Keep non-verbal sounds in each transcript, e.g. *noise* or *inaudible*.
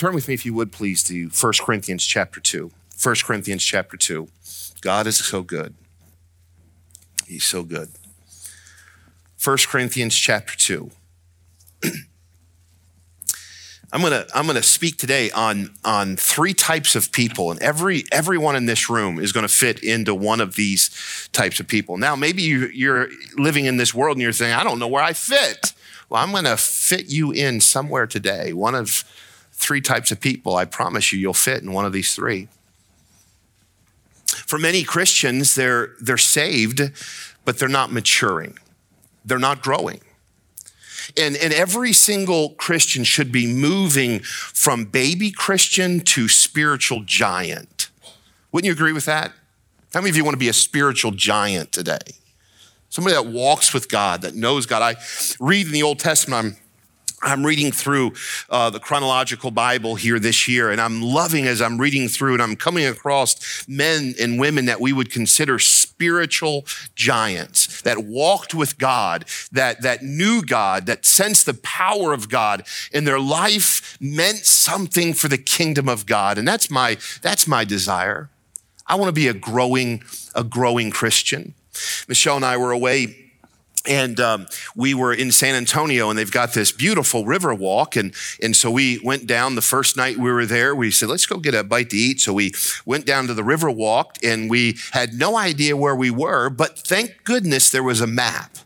Turn with me, if you would, please, to 1 Corinthians chapter 2. 1 Corinthians chapter 2. God is so good. He's so good. 1 Corinthians chapter 2. *clears throat* I'm gonna I'm gonna speak today on on three types of people, and every everyone in this room is to fit into one of these types of people. Now, maybe you, you're living in this world and you're saying, I don't know where I fit. Well, I'm to fit you in somewhere today. One of three types of people. I promise you, you'll fit in one of these three. For many Christians, they're they're saved, but they're not maturing. They're not growing. And, and every single Christian should be moving from baby Christian to spiritual giant. Wouldn't you agree with that? How many of you want to be a spiritual giant today? Somebody that walks with God, that knows God. I read in the Old Testament, I'm I'm reading through uh, the chronological Bible here this year, and I'm loving as I'm reading through, and I'm coming across men and women that we would consider spiritual giants that walked with God, that, that knew God, that sensed the power of God, and their life meant something for the kingdom of God. And that's my, that's my desire. I want to be a growing, a growing Christian. Michelle and I were away and um, we were in San Antonio, and they've got this beautiful river walk, and and so we went down the first night we were there. We said, let's go get a bite to eat. So we went down to the river walk, and we had no idea where we were, but thank goodness there was a map.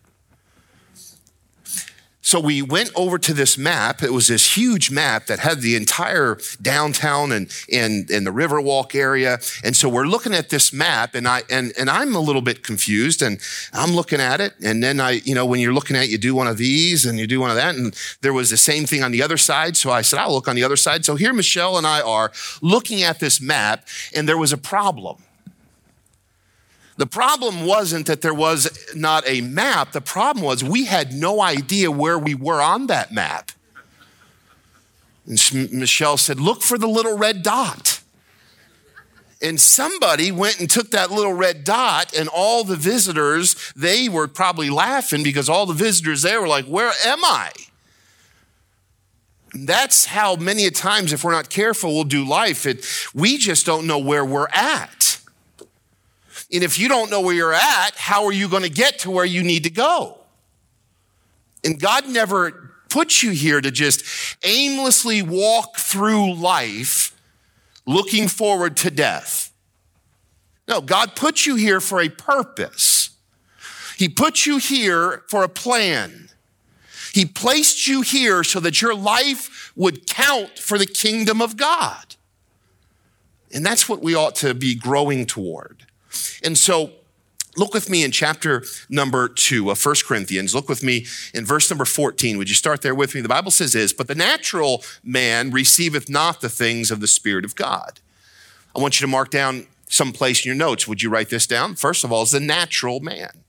So we went over to this map. It was this huge map that had the entire downtown and, and, and the Riverwalk area. And so we're looking at this map and I, and, and I'm a little bit confused and I'm looking at it. And then I, you know, when you're looking at it, you do one of these and you do one of that. And there was the same thing on the other side. So I said, I'll look on the other side. So here Michelle and I are looking at this map and there was a problem. The problem wasn't that there was not a map. The problem was we had no idea where we were on that map. And Michelle said, Look for the little red dot. And somebody went and took that little red dot, and all the visitors, they were probably laughing because all the visitors there were like, Where am I? That's how many a times, if we're not careful, we'll do life. It, we just don't know where we're at. And if you don't know where you're at, how are you going to get to where you need to go? And God never puts you here to just aimlessly walk through life looking forward to death. No, God put you here for a purpose. He put you here for a plan. He placed you here so that your life would count for the kingdom of God. And that's what we ought to be growing toward. And so, Look with me in chapter number two of 1 Corinthians. Look with me in verse number 14. Would you start there with me? The Bible says this, but the natural man receiveth not the things of the Spirit of God. I want you to mark down some place in your notes. Would you write this down? First of all, is the natural man.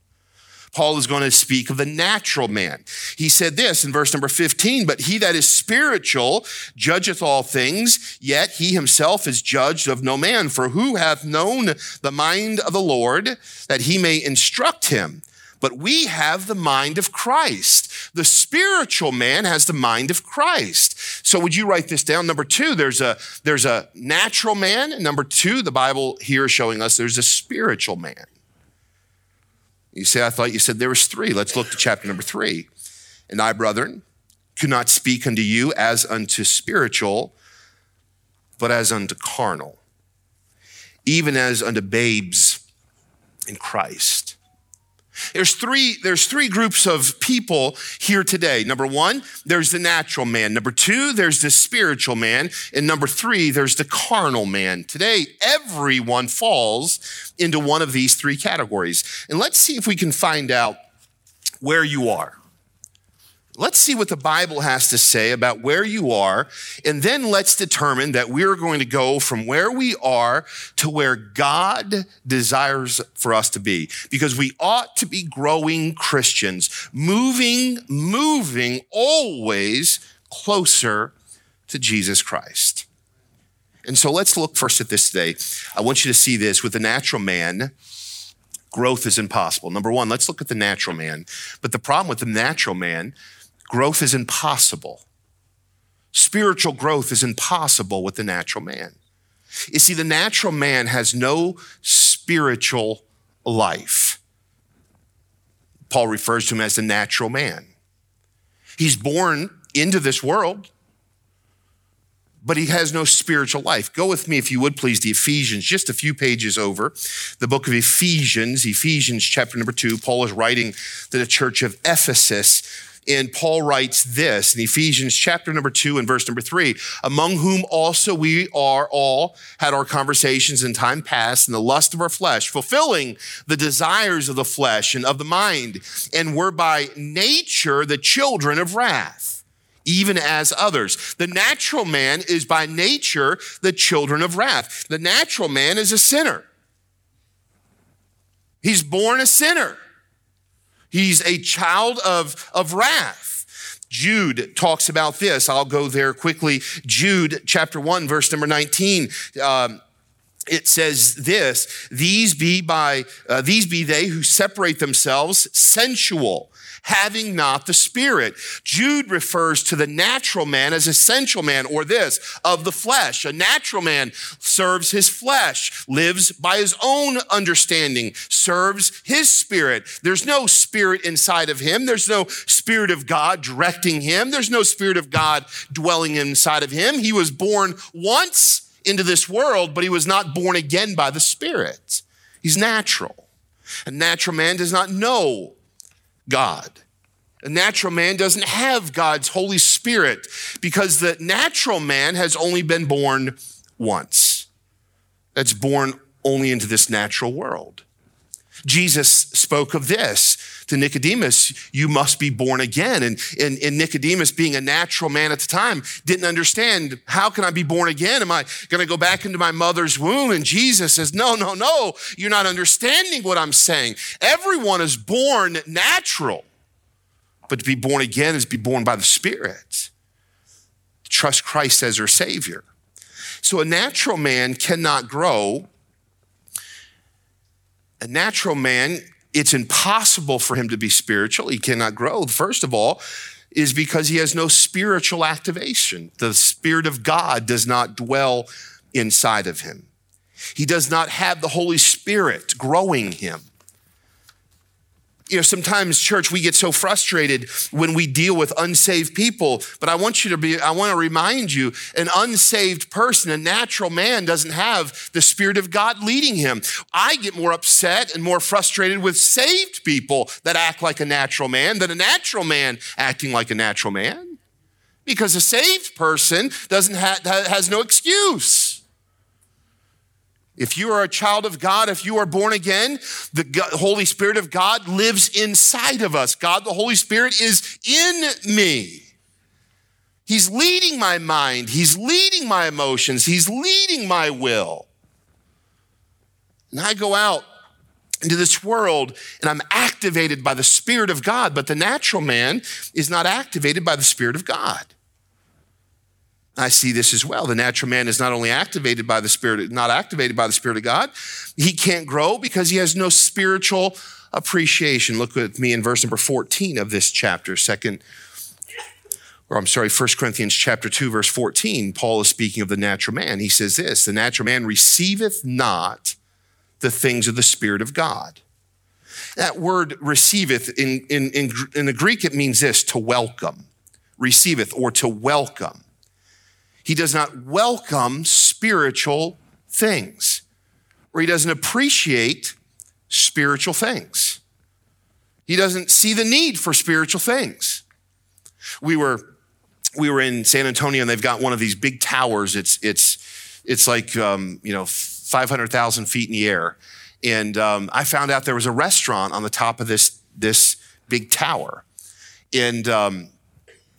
Paul is going to speak of the natural man. He said this in verse number 15, but he that is spiritual judgeth all things, yet he himself is judged of no man. For who hath known the mind of the Lord that he may instruct him? But we have the mind of Christ. The spiritual man has the mind of Christ. So would you write this down? Number two, there's a, there's a natural man. Number two, the Bible here is showing us there's a spiritual man. You say, I thought you said there was three. Let's look to chapter number three. And I, brethren, could not speak unto you as unto spiritual, but as unto carnal, even as unto babes in Christ. There's three, there's three groups of people here today. Number one, there's the natural man. Number two, there's the spiritual man. And number three, there's the carnal man. Today, everyone falls into one of these three categories. And let's see if we can find out where you are. Let's see what the Bible has to say about where you are, and then let's determine that we're going to go from where we are to where God desires for us to be. Because we ought to be growing Christians, moving, moving always closer to Jesus Christ. And so let's look first at this today. I want you to see this with the natural man growth is impossible. Number one, let's look at the natural man. But the problem with the natural man growth is impossible. Spiritual growth is impossible with the natural man. You see, the natural man has no spiritual life. Paul refers to him as the natural man. He's born into this world, but he has no spiritual life. Go with me, if you would please, to Ephesians, just a few pages over. The book of Ephesians, Ephesians chapter number two. Paul is writing to the church of Ephesus. And Paul writes this in Ephesians chapter number two and verse number three, among whom also we are all had our conversations in time past in the lust of our flesh, fulfilling the desires of the flesh and of the mind, and were by nature the children of wrath, even as others. The natural man is by nature the children of wrath. The natural man is a sinner. He's born a sinner. He's a child of, of wrath. Jude talks about this. I'll go there quickly. Jude chapter 1, verse number 19. Um, it says this these be by uh, these be they who separate themselves sensual having not the Spirit. Jude refers to the natural man as essential man, or this, of the flesh. A natural man serves his flesh, lives by his own understanding, serves his spirit. There's no spirit inside of him. There's no spirit of God directing him. There's no spirit of God dwelling inside of him. He was born once into this world, but he was not born again by the Spirit. He's natural. A natural man does not know God. A natural man doesn't have God's Holy Spirit because the natural man has only been born once. That's born only into this natural world. Jesus spoke of this to Nicodemus, you must be born again. And, and, and, Nicodemus, being a natural man at the time, didn't understand how can I be born again? Am I going to go back into my mother's womb? And Jesus says, No, no, no. You're not understanding what I'm saying. Everyone is born natural, but to be born again is to be born by the Spirit. Trust Christ as your Savior. So a natural man cannot grow a natural man, it's impossible for him to be spiritual. He cannot grow. First of all, is because he has no spiritual activation. The Spirit of God does not dwell inside of him. He does not have the Holy Spirit growing him you know, sometimes church, we get so frustrated when we deal with unsaved people. But I want you to be, I want to remind you an unsaved person, a natural man, doesn't have the Spirit of God leading him. I get more upset and more frustrated with saved people that act like a natural man than a natural man acting like a natural man. Because a saved person doesn't have, has no excuse. If you are a child of God, if you are born again, the Holy Spirit of God lives inside of us. God, the Holy Spirit, is in me. He's leading my mind, He's leading my emotions, He's leading my will. And I go out into this world and I'm activated by the Spirit of God, but the natural man is not activated by the Spirit of God. I see this as well. The natural man is not only activated by the Spirit, not activated by the Spirit of God, he can't grow because he has no spiritual appreciation. Look with me in verse number 14 of this chapter, second, or I'm sorry, 1 Corinthians chapter 2, verse 14. Paul is speaking of the natural man. He says this: the natural man receiveth not the things of the Spirit of God. That word receiveth in, in, in, in the Greek, it means this to welcome, receiveth or to welcome. He does not welcome spiritual things, or he doesn't appreciate spiritual things. He doesn't see the need for spiritual things. We were we were in San Antonio, and they've got one of these big towers. It's it's it's like um, you know five hundred thousand feet in the air, and um, I found out there was a restaurant on the top of this this big tower, and um,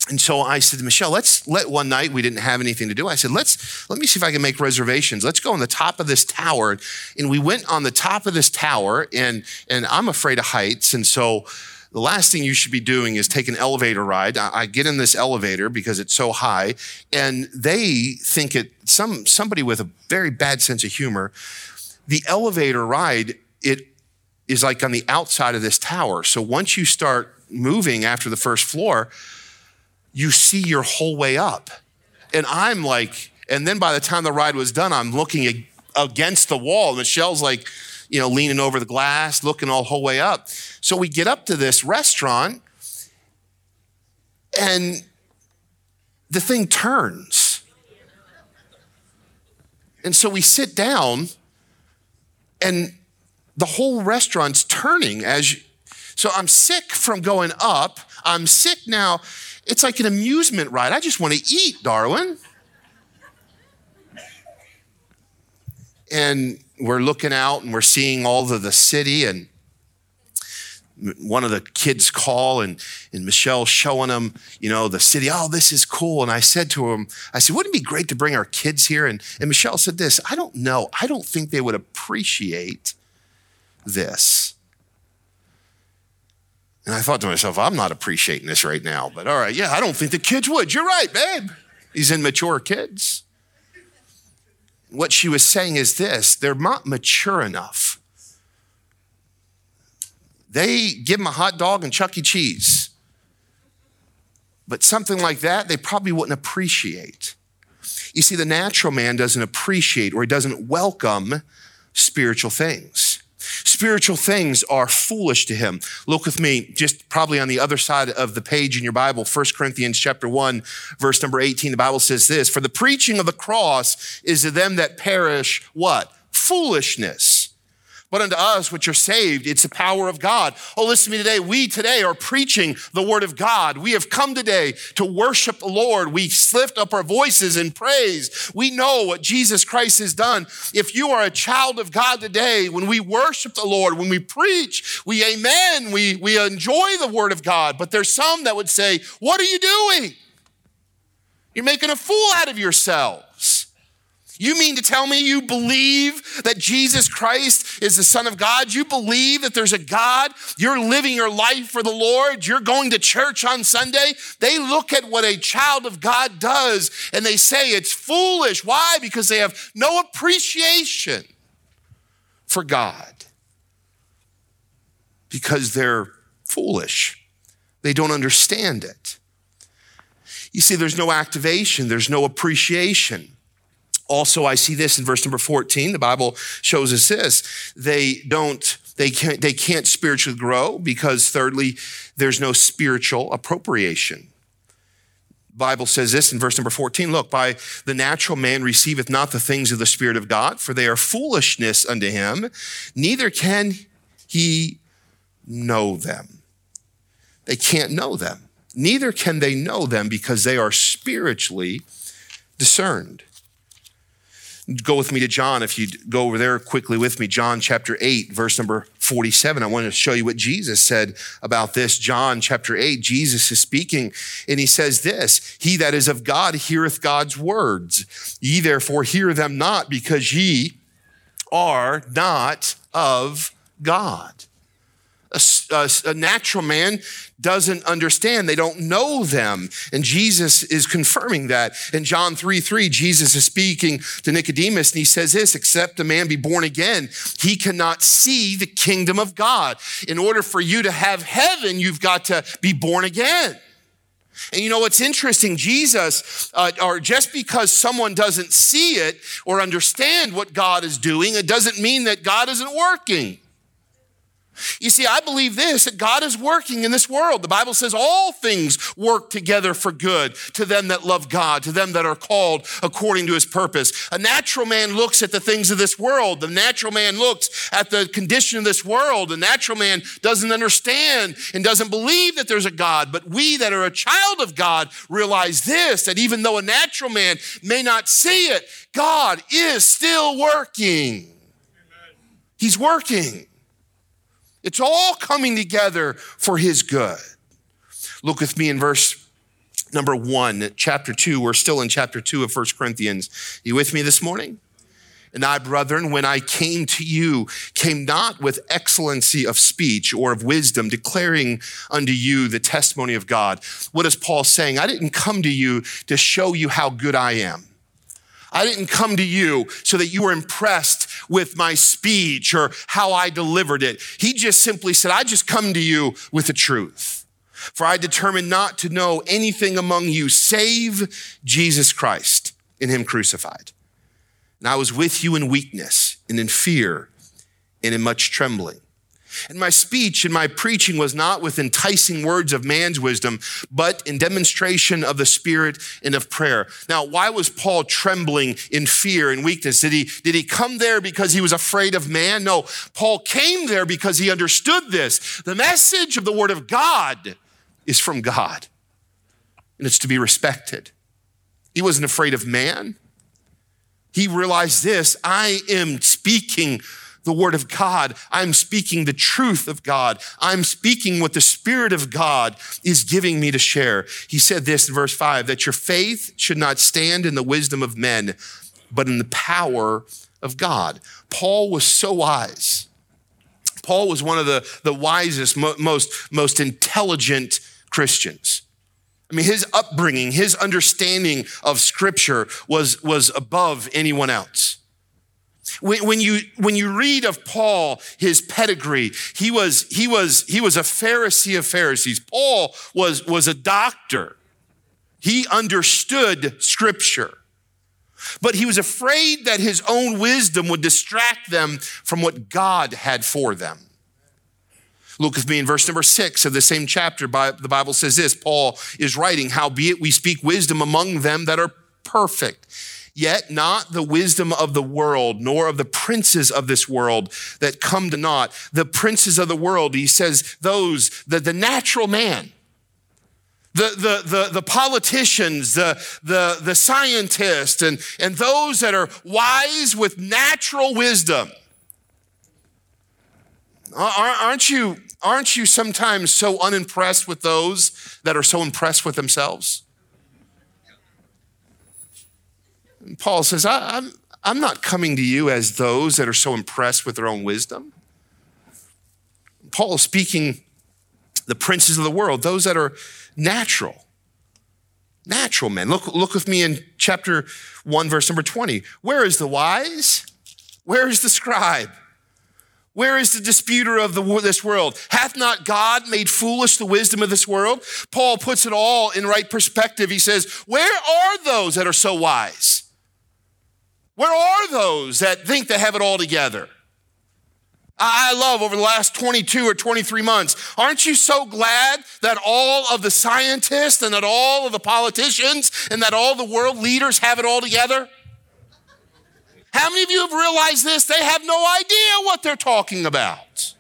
and so I said to Michelle, let's let one night we didn't have anything to do. I said, let's let me see if I can make reservations. Let's go on the top of this tower. And we went on the top of this tower, and and I'm afraid of heights. And so the last thing you should be doing is take an elevator ride. I, I get in this elevator because it's so high, and they think it some somebody with a very bad sense of humor. The elevator ride, it is like on the outside of this tower. So once you start moving after the first floor, you see your whole way up. And I'm like, and then by the time the ride was done, I'm looking against the wall. Michelle's like, you know, leaning over the glass, looking all the whole way up. So we get up to this restaurant and the thing turns. And so we sit down and the whole restaurant's turning as you, so I'm sick from going up. I'm sick now. It's like an amusement ride. I just want to eat, darling. And we're looking out and we're seeing all of the city and one of the kids call and, and Michelle showing them, you know, the city. Oh, this is cool. And I said to him, I said, wouldn't it be great to bring our kids here? And, and Michelle said this, I don't know. I don't think they would appreciate this. And I thought to myself, I'm not appreciating this right now, but all right, yeah, I don't think the kids would. You're right, babe. These immature kids. What she was saying is this they're not mature enough. They give them a hot dog and Chuck E. Cheese. But something like that, they probably wouldn't appreciate. You see, the natural man doesn't appreciate or he doesn't welcome spiritual things. Spiritual things are foolish to him. Look with me, just probably on the other side of the page in your Bible, 1 Corinthians chapter 1, verse number 18. The Bible says this, for the preaching of the cross is to them that perish what? Foolishness but unto us which are saved, it's the power of God. Oh, listen to me today. We today are preaching the word of God. We have come today to worship the Lord. We lift up our voices in praise. We know what Jesus Christ has done. If you are a child of God today, when we worship the Lord, when we preach, we amen, we, we enjoy the word of God. But there's some that would say, What are you doing? You're making a fool out of yourselves. You mean to tell me you believe that Jesus Christ is the Son of God? You believe that there's a God? You're living your life for the Lord? You're going to church on Sunday? They look at what a child of God does and they say it's foolish. Why? Because they have no appreciation for God. Because they're foolish, they don't understand it. You see, there's no activation, there's no appreciation. Also, I see this in verse number 14. The Bible shows us this. They don't, they can't, they can't spiritually grow because thirdly, there's no spiritual appropriation. Bible says this in verse number 14 look by the natural man receiveth not the things of the spirit of god for they are foolishness unto him neither can he know them they can't know them neither can they know them because they are spiritually discerned Go with me to John if you go over there quickly with me. John chapter 8, verse number 47. I want to show you what Jesus said about this. John chapter 8, Jesus is speaking and he says this He that is of God heareth God's words. Ye therefore hear them not because ye are not of God. A, a, a, natural man doesn't understand. They don't know them. And Jesus is confirming that. In John 3 3, Jesus is speaking to Nicodemus and he says this except a man be born again, he cannot see the kingdom of God. In order for you to have heaven, you've got to be born again. And you know what's interesting? Jesus, uh, or just because someone doesn't see it or understand what God is doing, it doesn't mean that God isn't working. You see, I believe this that God is working in this world. The Bible says all things work together for good to them that love God, to them that are called according to his purpose. A natural man looks at the things of this world. The natural man looks at the condition of this world. The natural man doesn't understand and doesn't believe that there's a God. But we that are a child of God realize this that even though a natural man may not see it, God is still working. He's working. It's all coming together for his good. Look with me in verse number one, chapter two. We're still in chapter two of First Corinthians. Are you with me this morning? And I, brethren, when I came to you, came not with excellency of speech or of wisdom, declaring unto you the testimony of God. What is Paul saying? I didn't come to you to show you how good I am. I didn't come to you so that you were impressed with my speech or how I delivered it. He just simply said, I just come to you with the truth. For I determined not to know anything among you save Jesus Christ in him crucified. And I was with you in weakness and in fear and in much trembling. And my speech and my preaching was not with enticing words of man's wisdom, but in demonstration of the Spirit and of prayer. Now, why was Paul trembling in fear and weakness? Did he, did he come there because he was afraid of man? No, Paul came there because he understood this. The message of the Word of God is from God, and it's to be respected. He wasn't afraid of man. He realized this I am speaking the word of God. I'm speaking the truth of God. I'm speaking what the Spirit of God is giving me to share. He said this in verse five that your faith should not stand in the wisdom of men, but in the power of God. Paul was so wise. Paul was one of the, the wisest, most, most intelligent Christians. I mean, his upbringing, his understanding of scripture was, was above anyone else. When, when, you, when you read of Paul, his pedigree, he was, he was, he was a Pharisee of Pharisees. Paul was, was a doctor. He understood scripture. But he was afraid that his own wisdom would distract them from what God had for them. Look with me in verse number six of the same chapter. The Bible says this Paul is writing, Howbeit we speak wisdom among them that are perfect, yet not the wisdom of the world, nor of the princes of this world that come to naught. The princes of the world, he says, those, the, the natural man. The, the, the, the politicians, the, the, the scientists, and, and those that are wise with natural wisdom. Aren't you aren't you sometimes so unimpressed with those that are so impressed with themselves? And Paul says, I, I'm, I'm not coming to you as those that are so impressed with their own wisdom. Paul is speaking the princes of the world, those that are natural. Natural men. Look, look with me in chapter 1, verse number 20. Where is the wise? Where is the scribe? Where is the disputer of the, this world? Hath not God made foolish the wisdom of this world? Paul puts it all in right perspective. He says, Where are those that are so wise? Where are those that think they have it all together? I love over the last 22 or 23 months. Aren't you so glad that all of the scientists and that all of the politicians and that all the world leaders have it all together? How many of you have realized this? They have no idea what they're talking about.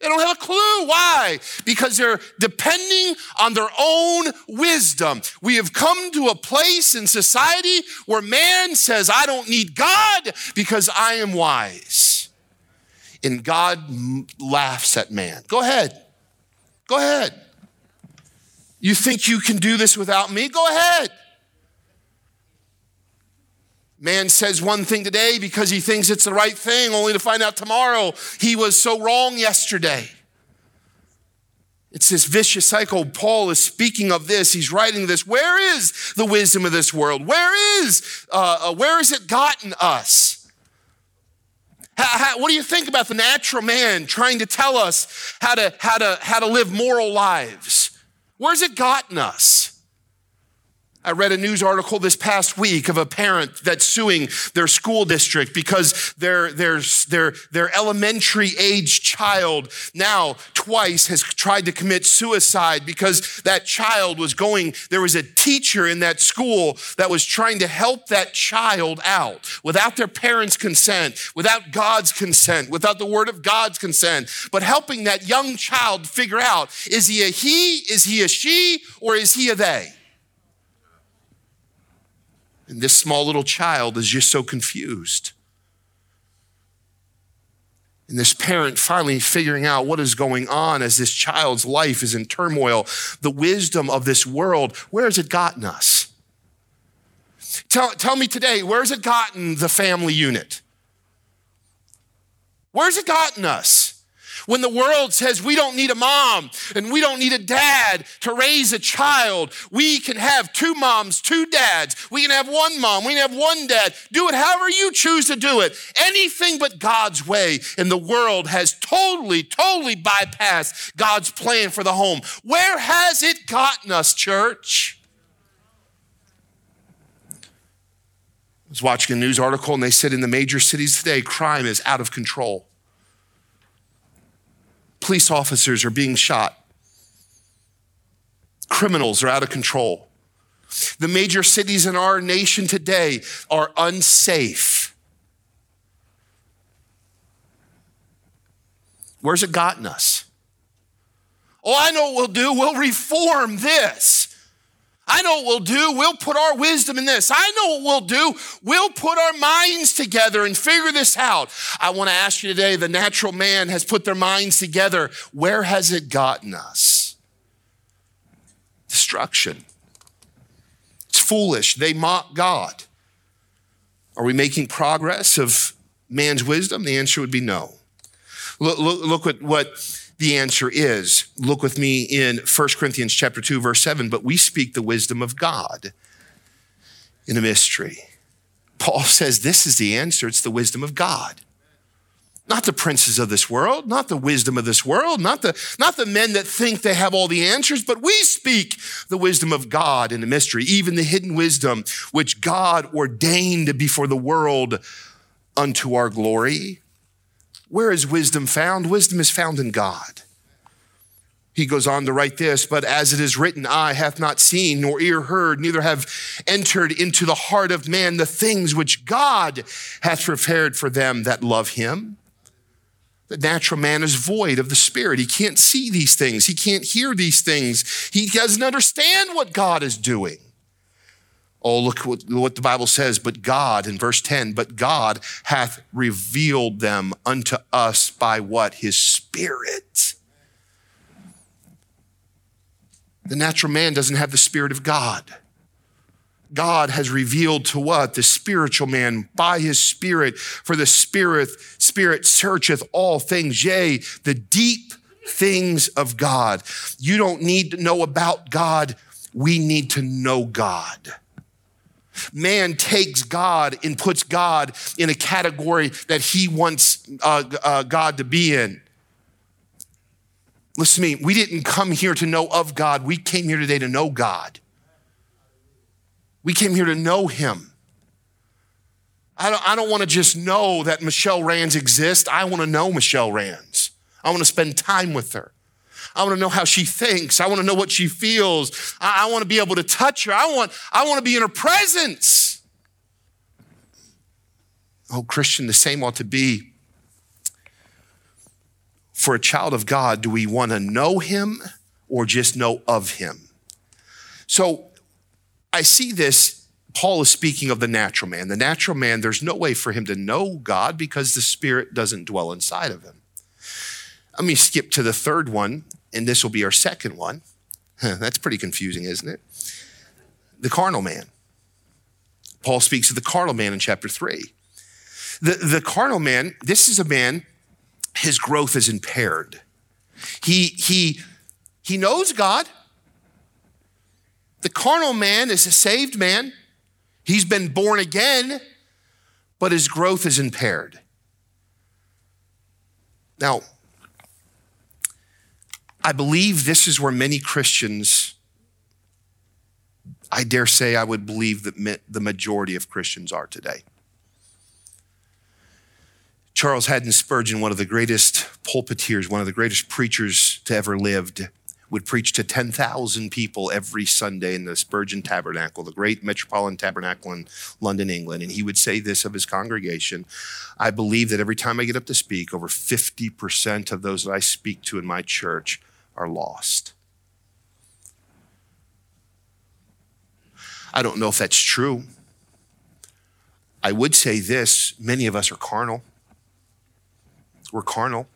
They don't have a clue. Why? Because they're depending on their own wisdom. We have come to a place in society where man says, I don't need God because I am wise. And God laughs at man. Go ahead. Go ahead. You think you can do this without me? Go ahead. Man says one thing today because he thinks it's the right thing, only to find out tomorrow he was so wrong yesterday. It's this vicious cycle. Paul is speaking of this. He's writing this. Where is the wisdom of this world? Where is, uh, uh, where has it gotten us? How, how, what do you think about the natural man trying to tell us how to, how to, how to live moral lives? Where's it gotten us? I read a news article this past week of a parent that's suing their school district because their, their, their, their elementary age child now twice has tried to commit suicide because that child was going, there was a teacher in that school that was trying to help that child out without their parents' consent, without God's consent, without the word of God's consent, but helping that young child figure out is he a he, is he a she, or is he a they? And this small little child is just so confused. And this parent finally figuring out what is going on as this child's life is in turmoil. The wisdom of this world, where has it gotten us? Tell, tell me today, where has it gotten the family unit? Where's it gotten us? When the world says we don't need a mom and we don't need a dad to raise a child, we can have two moms, two dads. We can have one mom, we can have one dad. Do it however you choose to do it. Anything but God's way. And the world has totally, totally bypassed God's plan for the home. Where has it gotten us, church? I was watching a news article and they said in the major cities today, crime is out of control. Police officers are being shot. Criminals are out of control. The major cities in our nation today are unsafe. Where's it gotten us? Oh, I know what we'll do. We'll reform this. I know what we'll do. We'll put our wisdom in this. I know what we'll do. We'll put our minds together and figure this out. I want to ask you today the natural man has put their minds together. Where has it gotten us? Destruction. It's foolish. They mock God. Are we making progress of man's wisdom? The answer would be no. Look, look, look at what the answer is. Look with me in 1 Corinthians chapter 2 verse 7, but we speak the wisdom of God in a mystery. Paul says this is the answer, it's the wisdom of God. Not the princes of this world, not the wisdom of this world, not the, not the men that think they have all the answers, but we speak the wisdom of God in a mystery, even the hidden wisdom which God ordained before the world unto our glory where is wisdom found? Wisdom is found in God. He goes on to write this, but as it is written, eye hath not seen, nor ear heard, neither have entered into the heart of man the things which God hath prepared for them that love him. The natural man is void of the spirit. He can't see these things. He can't hear these things. He doesn't understand what God is doing. Oh, look what, what, the Bible says. But God, in verse 10, but God hath revealed them unto us by what? His Spirit. The natural man doesn't have the Spirit of God. God has revealed to what? The spiritual man by his spirit, for the spirit, spirit searcheth all things, yea, the deep things of God. You don't need to know about God. We need to know God. Man takes God and puts God in a category that he wants uh, uh, God to be in. Listen to me, we didn't come here to know of God. We came here today to know God. We came here to know him. I don't, I don't want to just know that Michelle Rands exists. I want to know Michelle Rands. I want to spend time with her. I want to know how she thinks. I want to know what she feels. I, I want to be able to touch her. I want, I want to be in her presence. Oh, Christian, the same ought to be for a child of God. Do we want to know him or just know of him? So I see this. Paul is speaking of the natural man. The natural man, there's no way for him to know God because the Spirit doesn't dwell inside of him. Let me skip to the third one and this will be our second one. That's pretty confusing, isn't it? The carnal man. Paul speaks of the carnal man in chapter 3. The, the carnal man, this is a man, his growth is impaired. He, he, he knows God. The carnal man is a saved man. He's been born again, but his growth is impaired. Now, I believe this is where many Christians, I dare say, I would believe that the majority of Christians are today. Charles Haddon Spurgeon, one of the greatest pulpiteers, one of the greatest preachers to ever lived, would preach to 10,000 people every Sunday in the Spurgeon Tabernacle, the great metropolitan tabernacle in London, England. And he would say this of his congregation I believe that every time I get up to speak, over 50% of those that I speak to in my church are lost. I don't know if that's true. I would say this many of us are carnal. We're carnal.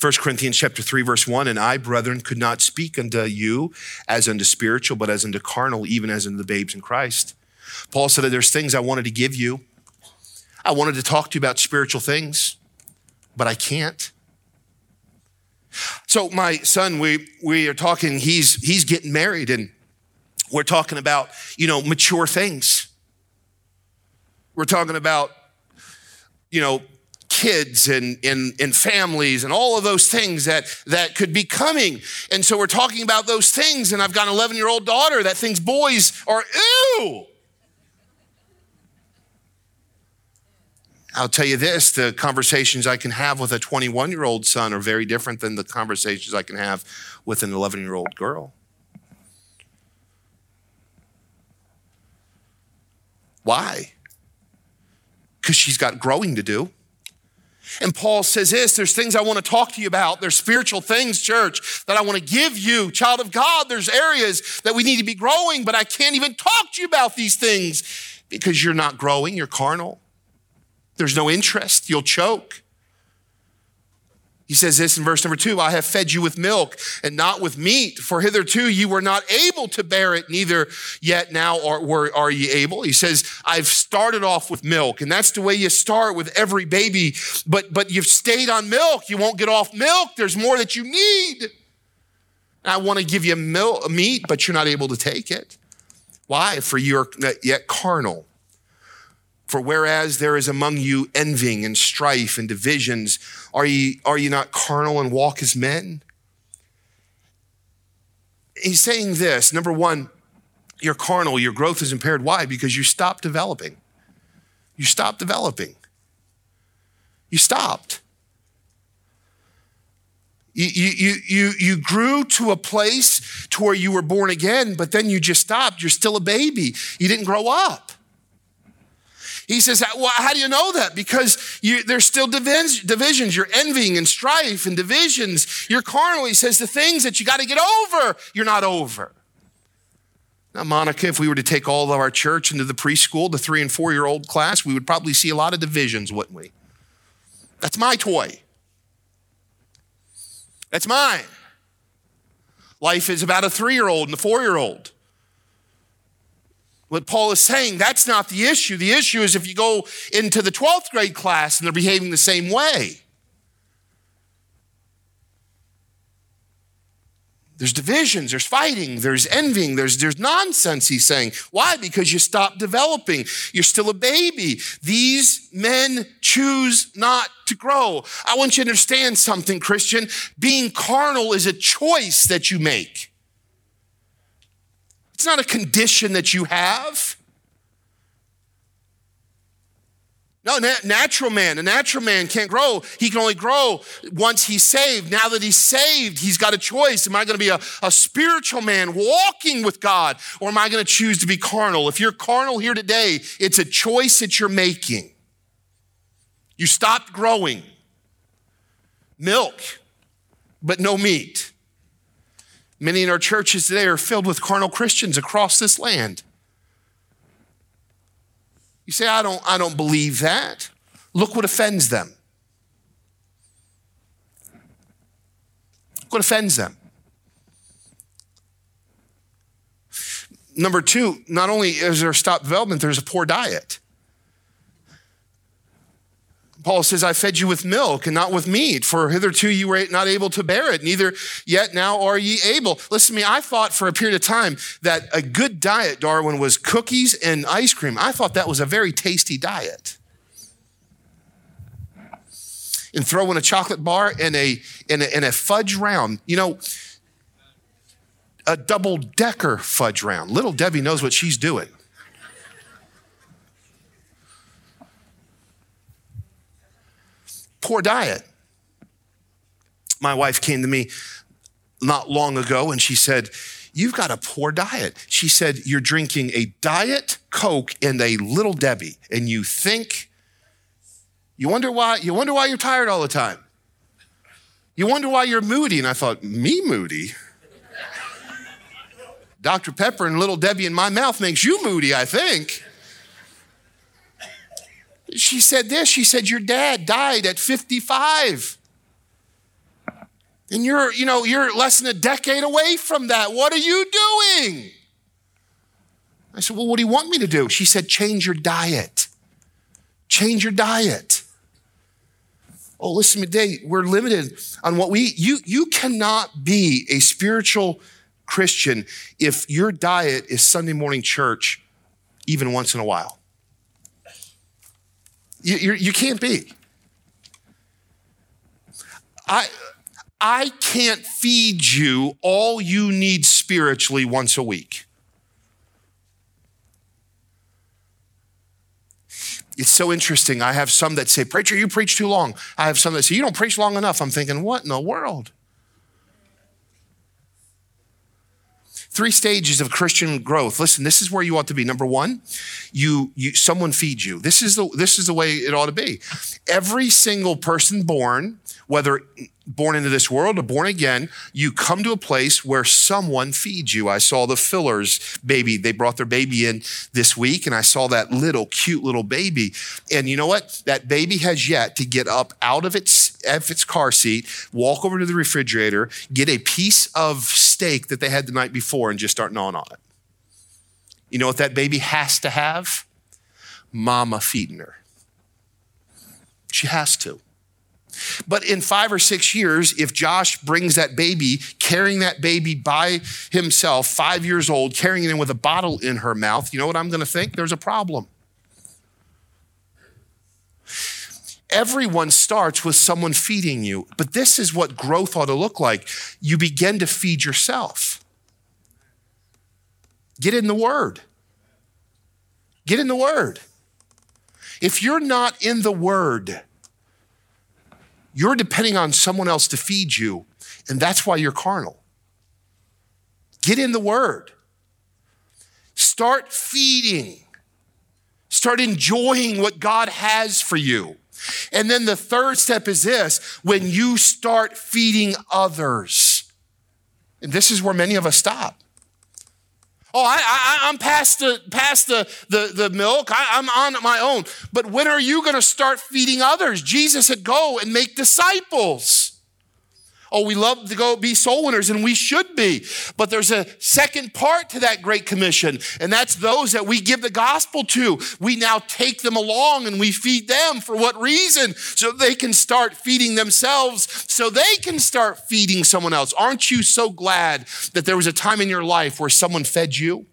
1 Corinthians chapter 3 verse 1 and I brethren could not speak unto you as unto spiritual but as unto carnal even as unto the babes in Christ. Paul said that there's things I wanted to give you. I wanted to talk to you about spiritual things. but I can't. So my son, we we are talking. He's he's getting married, and we're talking about you know mature things. We're talking about you know kids and, and, and families and all of those things that, that could be coming. And so we're talking about those things. And I've got an 11 year old daughter that thinks boys are ew. I'll tell you this the conversations I can have with a 21 year old son are very different than the conversations I can have with an 11 year old girl. Why? Because she's got growing to do. And Paul says this there's things I want to talk to you about. There's spiritual things, church, that I want to give you. Child of God, there's areas that we need to be growing, but I can't even talk to you about these things because you're not growing, you're carnal. There's no interest, you'll choke. He says this in verse number two I have fed you with milk and not with meat, for hitherto you were not able to bear it, neither yet now are, were, are ye able. He says, I've started off with milk, and that's the way you start with every baby, but, but you've stayed on milk. You won't get off milk. There's more that you need. I want to give you milk, meat, but you're not able to take it. Why? For you're yet carnal. For whereas there is among you envying and strife and divisions, are ye, are ye not carnal and walk as men? He's saying this number one, you're carnal, your growth is impaired. Why? Because you stopped developing. You stopped developing. You stopped. You, you, you, you grew to a place to where you were born again, but then you just stopped. You're still a baby. You didn't grow up. He says, well, how do you know that? Because you, there's still divisions. You're envying and strife and divisions. You're carnal. He says the things that you got to get over, you're not over. Now, Monica, if we were to take all of our church into the preschool, the three and four year old class, we would probably see a lot of divisions, wouldn't we? That's my toy. That's mine. Life is about a three year old and a four year old. What Paul is saying, that's not the issue. The issue is if you go into the 12th grade class and they're behaving the same way. There's divisions, there's fighting, there's envying, there's, there's nonsense, he's saying. Why? Because you stopped developing. You're still a baby. These men choose not to grow. I want you to understand something, Christian. Being carnal is a choice that you make. It's not a condition that you have. No, natural man, a natural man can't grow. He can only grow once he's saved. Now that he's saved, he's got a choice. Am I going to be a, a spiritual man walking with God, or am I going to choose to be carnal? If you're carnal here today, it's a choice that you're making. You stopped growing. Milk, but no meat. Many in our churches today are filled with carnal Christians across this land. You say, I don't, I don't believe that. Look what offends them. Look what offends them. Number two, not only is there stop development, there's a poor diet. Paul says, I fed you with milk and not with meat, for hitherto you were not able to bear it, neither yet now are ye able. Listen to me, I thought for a period of time that a good diet, Darwin, was cookies and ice cream. I thought that was a very tasty diet. And throw in a chocolate bar and a, and a, and a fudge round. You know, a double decker fudge round. Little Debbie knows what she's doing. Poor diet. My wife came to me not long ago and she said, You've got a poor diet. She said, You're drinking a diet Coke and a little Debbie, and you think, you wonder why, you wonder why you're tired all the time. You wonder why you're moody. And I thought, Me moody? Dr. Pepper and little Debbie in my mouth makes you moody, I think. She said this She said, Your dad died at 55. And you're, you know, you're less than a decade away from that. What are you doing? I said, Well, what do you want me to do? She said, Change your diet. Change your diet. Oh, listen today, we're limited on what we, you, you cannot be a spiritual Christian if your diet is Sunday morning church even once in a while. You, you're, you can not be. I, I can't feed you all you need spiritually once a week. It's so interesting. I have some that say, Preacher, you preach too long. I have some that say, You don't preach long enough. I'm thinking, What in the world? Three stages of Christian growth. Listen, this is where you ought to be. Number one, you, you someone feeds you. This is the this is the way it ought to be. Every single person born, whether born into this world or born again, you come to a place where someone feeds you. I saw the Fillers baby. They brought their baby in this week, and I saw that little, cute little baby. And you know what? That baby has yet to get up out of its, of its car seat, walk over to the refrigerator, get a piece of steak that they had the night before, and just start gnawing on it. You know what that baby has to have? Mama feeding her. She has to. But in five or six years, if Josh brings that baby, carrying that baby by himself, five years old, carrying it in with a bottle in her mouth, you know what I'm going to think? There's a problem. Everyone starts with someone feeding you, but this is what growth ought to look like. You begin to feed yourself. Get in the Word. Get in the Word. If you're not in the Word, you're depending on someone else to feed you, and that's why you're carnal. Get in the Word. Start feeding. Start enjoying what God has for you. And then the third step is this when you start feeding others. And this is where many of us stop. Oh, I, am past the past the the, the milk. I, I'm on my own. But when are you going to start feeding others? Jesus said, "Go and make disciples." Oh, we love to go be soul winners, and we should be. But there's a second part to that Great Commission, and that's those that we give the gospel to. We now take them along and we feed them. For what reason? So they can start feeding themselves, so they can start feeding someone else. Aren't you so glad that there was a time in your life where someone fed you?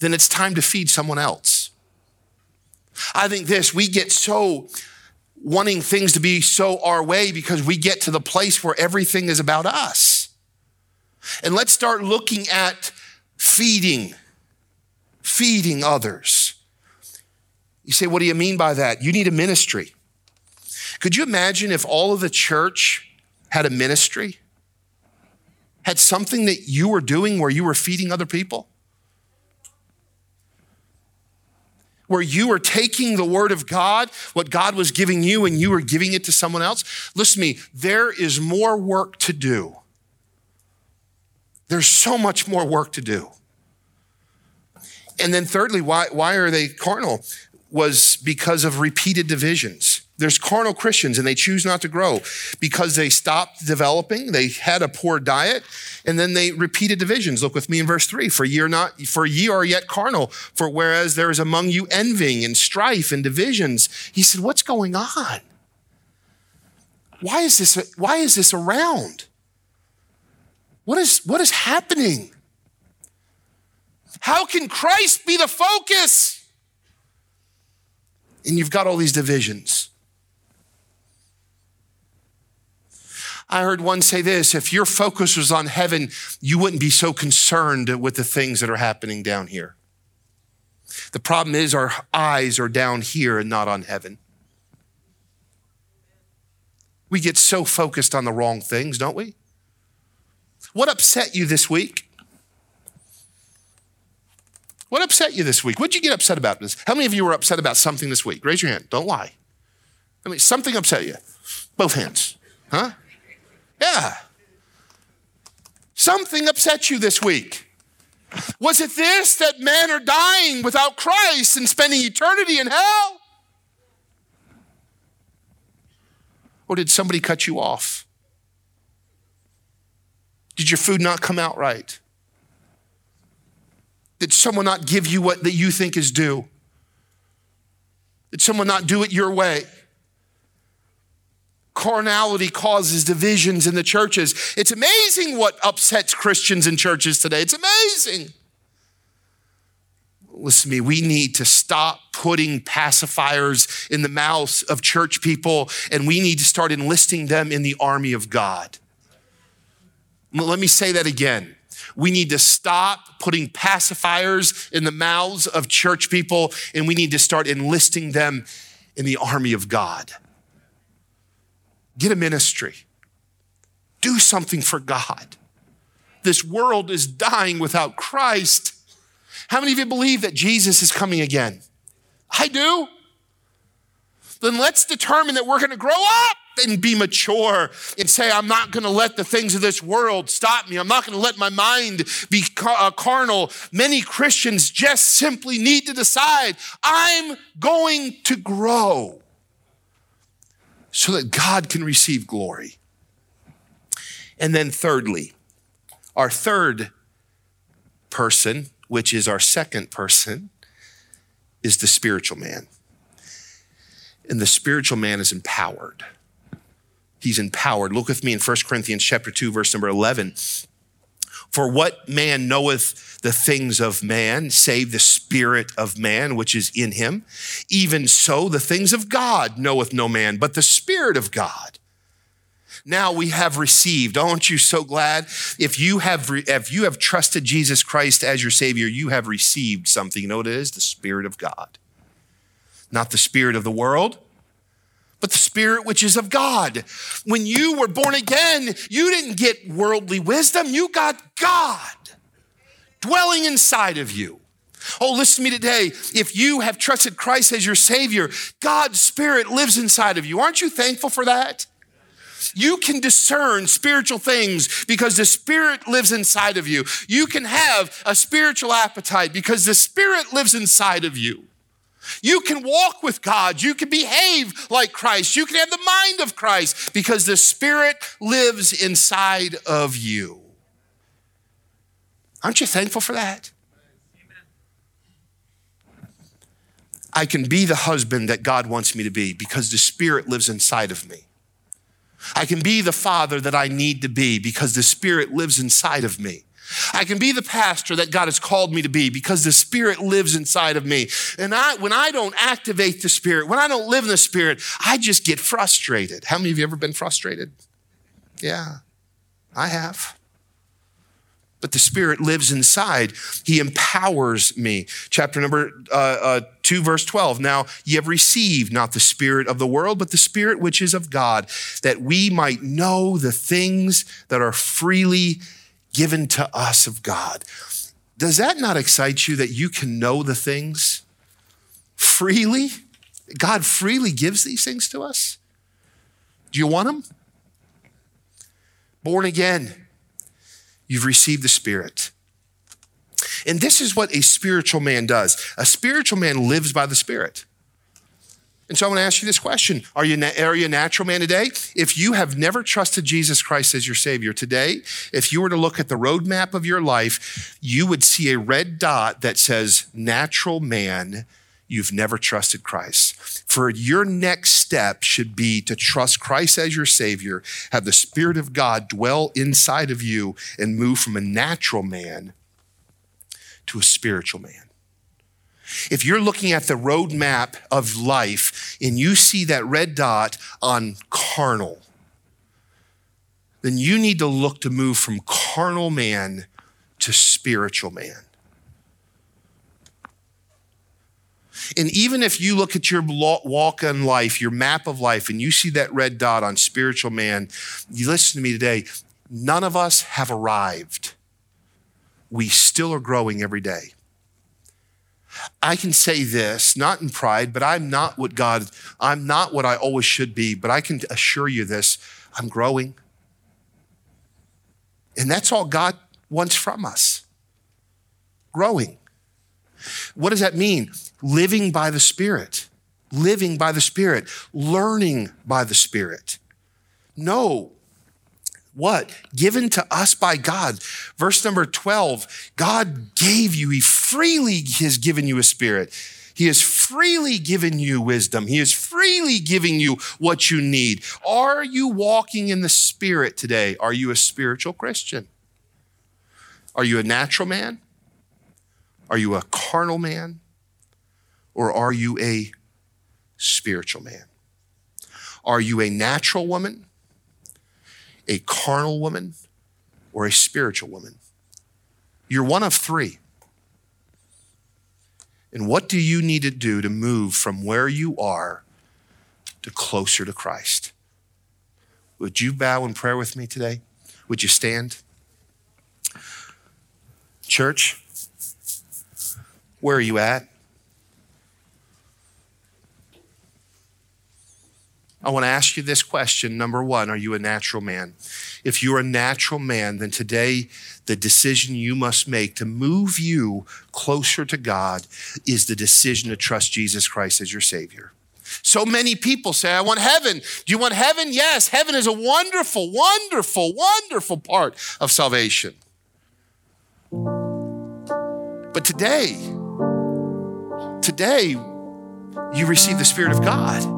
Then it's time to feed someone else. I think this, we get so wanting things to be so our way because we get to the place where everything is about us. And let's start looking at feeding, feeding others. You say, what do you mean by that? You need a ministry. Could you imagine if all of the church had a ministry? Had something that you were doing where you were feeding other people? Where you are taking the word of God, what God was giving you, and you are giving it to someone else, listen to me, there is more work to do. There's so much more work to do. And then, thirdly, why, why are they carnal? Was because of repeated divisions. There's carnal Christians and they choose not to grow because they stopped developing, they had a poor diet, and then they repeated divisions. Look with me in verse three. For ye are not, for ye are yet carnal, for whereas there is among you envying and strife and divisions. He said, What's going on? Why is this, why is this around? What is, what is happening? How can Christ be the focus? And you've got all these divisions. I heard one say this if your focus was on heaven, you wouldn't be so concerned with the things that are happening down here. The problem is our eyes are down here and not on heaven. We get so focused on the wrong things, don't we? What upset you this week? What upset you this week? What did you get upset about this? How many of you were upset about something this week? Raise your hand. Don't lie. I mean, something upset you. Both hands. Huh? Yeah. Something upset you this week. Was it this that men are dying without Christ and spending eternity in hell? Or did somebody cut you off? Did your food not come out right? Did someone not give you what that you think is due? Did someone not do it your way? Carnality causes divisions in the churches. It's amazing what upsets Christians in churches today. It's amazing. Listen to me, we need to stop putting pacifiers in the mouths of church people and we need to start enlisting them in the army of God. Let me say that again. We need to stop putting pacifiers in the mouths of church people and we need to start enlisting them in the army of God. Get a ministry. Do something for God. This world is dying without Christ. How many of you believe that Jesus is coming again? I do. Then let's determine that we're going to grow up and be mature and say, I'm not going to let the things of this world stop me. I'm not going to let my mind be uh, carnal. Many Christians just simply need to decide, I'm going to grow so that God can receive glory. And then, thirdly, our third person, which is our second person, is the spiritual man. And the spiritual man is empowered. He's empowered. Look with me in 1 Corinthians chapter 2 verse number 11. For what man knoweth the things of man, save the spirit of man which is in him? Even so, the things of God knoweth no man, but the spirit of God. Now we have received. Aren't you so glad? If you have, if you have trusted Jesus Christ as your Savior, you have received something. You know what it is? The Spirit of God. Not the Spirit of the world, but the Spirit which is of God. When you were born again, you didn't get worldly wisdom, you got God dwelling inside of you. Oh, listen to me today. If you have trusted Christ as your Savior, God's Spirit lives inside of you. Aren't you thankful for that? You can discern spiritual things because the Spirit lives inside of you. You can have a spiritual appetite because the Spirit lives inside of you. You can walk with God. You can behave like Christ. You can have the mind of Christ because the Spirit lives inside of you. Aren't you thankful for that? I can be the husband that God wants me to be because the Spirit lives inside of me. I can be the father that I need to be because the Spirit lives inside of me. I can be the pastor that God has called me to be because the Spirit lives inside of me. And I, when I don't activate the Spirit, when I don't live in the Spirit, I just get frustrated. How many of you ever been frustrated? Yeah, I have. But the Spirit lives inside. He empowers me. Chapter number uh, uh, 2, verse 12. Now ye have received not the Spirit of the world, but the Spirit which is of God, that we might know the things that are freely given to us of God. Does that not excite you that you can know the things freely? God freely gives these things to us. Do you want them? Born again, you've received the Spirit. And this is what a spiritual man does. A spiritual man lives by the Spirit. And so I want to ask you this question Are you, are you a natural man today? If you have never trusted Jesus Christ as your Savior today, if you were to look at the roadmap of your life, you would see a red dot that says natural man. You've never trusted Christ. For your next step should be to trust Christ as your Savior, have the Spirit of God dwell inside of you, and move from a natural man to a spiritual man. If you're looking at the roadmap of life and you see that red dot on carnal, then you need to look to move from carnal man to spiritual man. And even if you look at your walk in life, your map of life, and you see that red dot on spiritual man, you listen to me today, none of us have arrived. We still are growing every day. I can say this, not in pride, but I'm not what God, I'm not what I always should be, but I can assure you this I'm growing. And that's all God wants from us growing. What does that mean? Living by the Spirit, living by the Spirit, learning by the Spirit. No, what? Given to us by God. Verse number 12 God gave you, He freely has given you a spirit. He has freely given you wisdom. He is freely giving you what you need. Are you walking in the Spirit today? Are you a spiritual Christian? Are you a natural man? Are you a carnal man? Or are you a spiritual man? Are you a natural woman, a carnal woman, or a spiritual woman? You're one of three. And what do you need to do to move from where you are to closer to Christ? Would you bow in prayer with me today? Would you stand? Church, where are you at? I want to ask you this question. Number one, are you a natural man? If you're a natural man, then today the decision you must make to move you closer to God is the decision to trust Jesus Christ as your Savior. So many people say, I want heaven. Do you want heaven? Yes, heaven is a wonderful, wonderful, wonderful part of salvation. But today, today, you receive the Spirit of God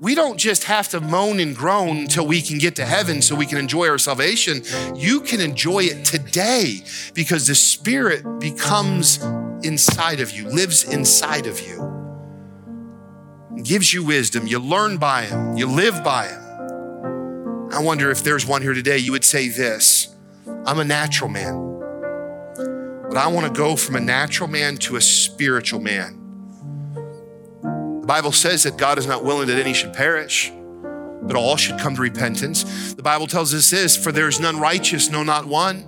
we don't just have to moan and groan until we can get to heaven so we can enjoy our salvation. You can enjoy it today because the Spirit becomes inside of you, lives inside of you, gives you wisdom. You learn by Him, you live by Him. I wonder if there's one here today, you would say this I'm a natural man, but I want to go from a natural man to a spiritual man. Bible says that God is not willing that any should perish, but all should come to repentance. The Bible tells us this for there is none righteous, no, not one.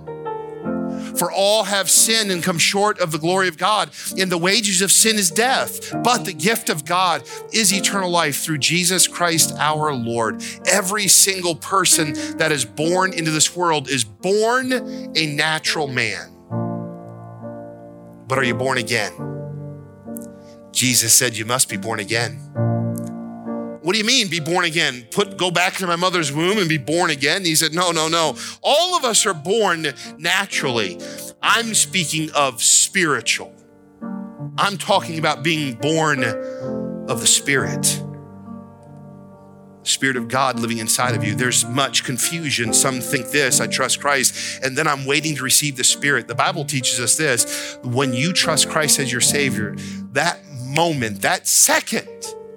For all have sinned and come short of the glory of God. And the wages of sin is death, but the gift of God is eternal life through Jesus Christ our Lord. Every single person that is born into this world is born a natural man. But are you born again? Jesus said, You must be born again. What do you mean, be born again? Put go back to my mother's womb and be born again? He said, No, no, no. All of us are born naturally. I'm speaking of spiritual. I'm talking about being born of the Spirit. Spirit of God living inside of you. There's much confusion. Some think this, I trust Christ, and then I'm waiting to receive the Spirit. The Bible teaches us this when you trust Christ as your Savior, that moment, that second,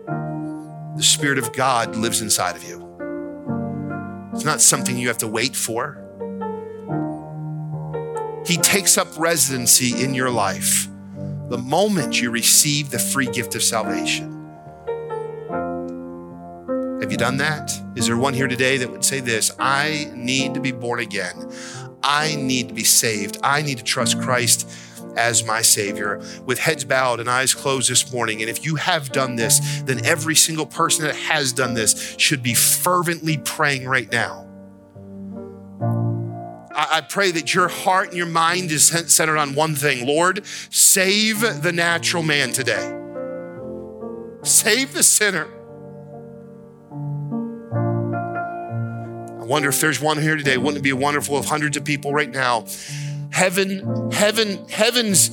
the Spirit of God lives inside of you. It's not something you have to wait for. He takes up residency in your life the moment you receive the free gift of salvation. Have you done that? Is there one here today that would say this? I need to be born again. I need to be saved. I need to trust Christ as my Savior. With heads bowed and eyes closed this morning, and if you have done this, then every single person that has done this should be fervently praying right now. I pray that your heart and your mind is centered on one thing Lord, save the natural man today, save the sinner. I wonder if there's one here today. Wouldn't it be wonderful if hundreds of people right now heaven, heaven, heaven's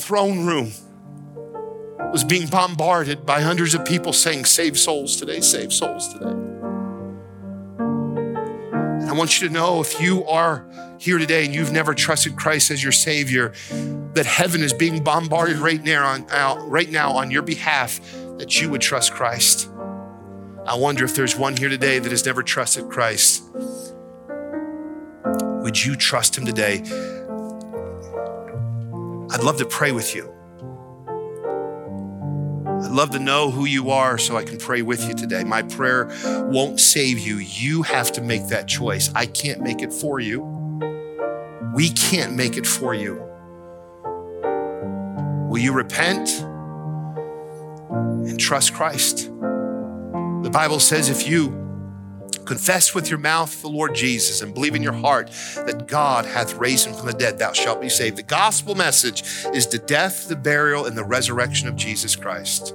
throne room was being bombarded by hundreds of people saying, Save souls today, save souls today. And I want you to know if you are here today and you've never trusted Christ as your Savior, that heaven is being bombarded right now on, right now on your behalf that you would trust Christ. I wonder if there's one here today that has never trusted Christ. Would you trust Him today? I'd love to pray with you. I'd love to know who you are so I can pray with you today. My prayer won't save you. You have to make that choice. I can't make it for you. We can't make it for you. Will you repent and trust Christ? The Bible says if you confess with your mouth the Lord Jesus and believe in your heart that God hath raised him from the dead, thou shalt be saved. The gospel message is the death, the burial, and the resurrection of Jesus Christ.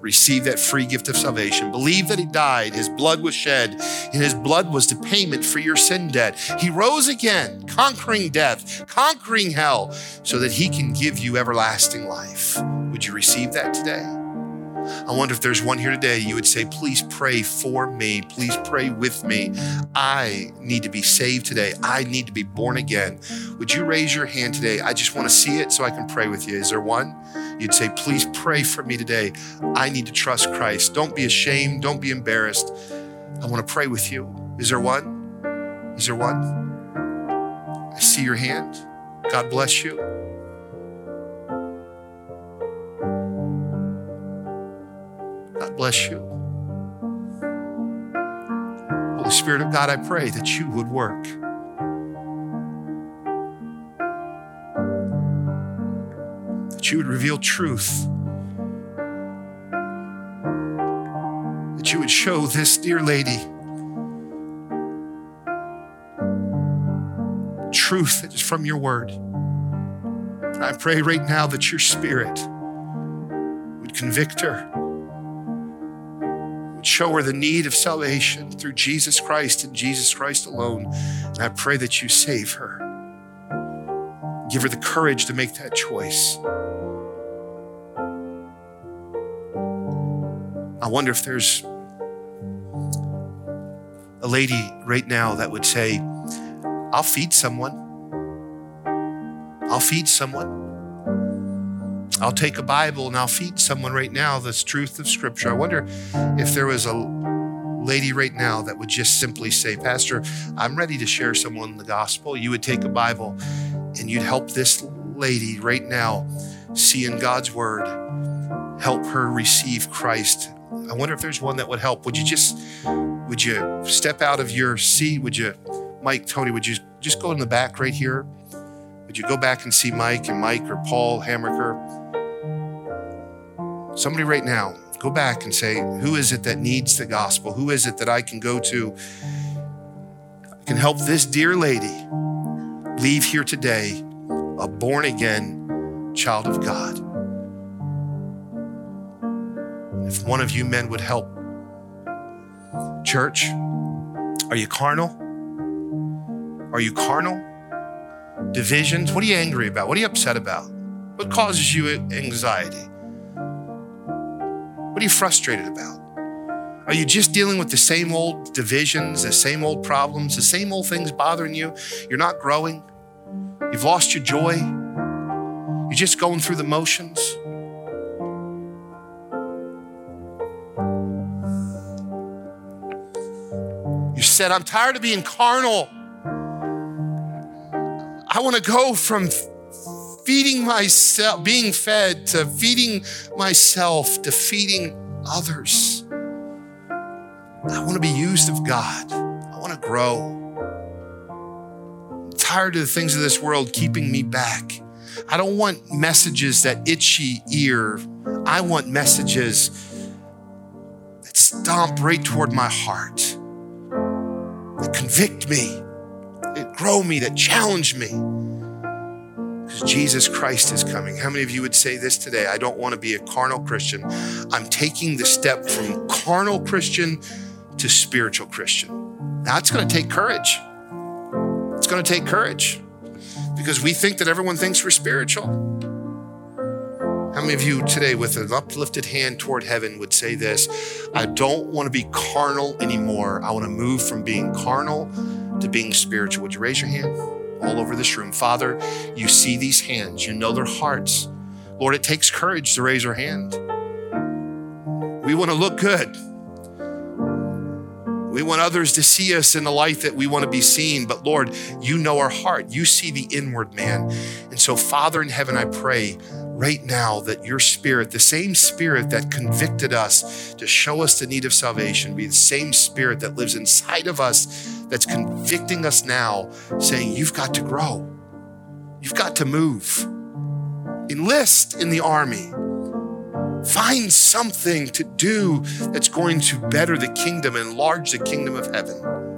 receive that free gift of salvation. Believe that He died, His blood was shed, and His blood was the payment for your sin debt. He rose again, conquering death, conquering hell, so that He can give you everlasting life. Would you receive that today? I wonder if there's one here today, you would say, please pray for me. Please pray with me. I need to be saved today. I need to be born again. Would you raise your hand today? I just want to see it so I can pray with you. Is there one? You'd say, please pray for me today. I need to trust Christ. Don't be ashamed. Don't be embarrassed. I want to pray with you. Is there one? Is there one? I see your hand. God bless you. Bless you. Holy Spirit of God, I pray that you would work. That you would reveal truth. That you would show this dear lady truth that is from your word. I pray right now that your spirit would convict her show her the need of salvation through Jesus Christ and Jesus Christ alone. And I pray that you save her. Give her the courage to make that choice. I wonder if there's a lady right now that would say, I'll feed someone. I'll feed someone. I'll take a Bible and I'll feed someone right now this truth of Scripture. I wonder if there was a lady right now that would just simply say, Pastor, I'm ready to share someone the gospel. You would take a Bible and you'd help this lady right now see in God's word, help her receive Christ. I wonder if there's one that would help. Would you just, would you step out of your seat? Would you, Mike, Tony, would you just go in the back right here? Would you go back and see Mike and Mike or Paul Hammerker? Somebody right now, go back and say, Who is it that needs the gospel? Who is it that I can go to? I can help this dear lady leave here today a born again child of God. If one of you men would help, church, are you carnal? Are you carnal? Divisions? What are you angry about? What are you upset about? What causes you anxiety? What are you frustrated about? Are you just dealing with the same old divisions, the same old problems, the same old things bothering you? You're not growing. You've lost your joy. You're just going through the motions. You said, I'm tired of being carnal. I want to go from feeding myself, being fed, to feeding myself, to feeding others. I want to be used of God. I want to grow. I'm tired of the things of this world keeping me back. I don't want messages that itchy ear. I want messages that stomp right toward my heart, that convict me, that grow me, that challenge me Jesus Christ is coming. How many of you would say this today? I don't want to be a carnal Christian. I'm taking the step from carnal Christian to spiritual Christian. It's going to take courage. It's going to take courage because we think that everyone thinks we're spiritual. How many of you today, with an uplifted hand toward heaven, would say this? I don't want to be carnal anymore. I want to move from being carnal to being spiritual. Would you raise your hand? All over this room. Father, you see these hands, you know their hearts. Lord, it takes courage to raise our hand. We want to look good. We want others to see us in the light that we want to be seen. But Lord, you know our heart. You see the inward man. And so, Father in heaven, I pray right now that your spirit, the same spirit that convicted us to show us the need of salvation, be the same spirit that lives inside of us that's convicting us now, saying, You've got to grow, you've got to move. Enlist in the army. Find something to do that's going to better the kingdom, enlarge the kingdom of heaven.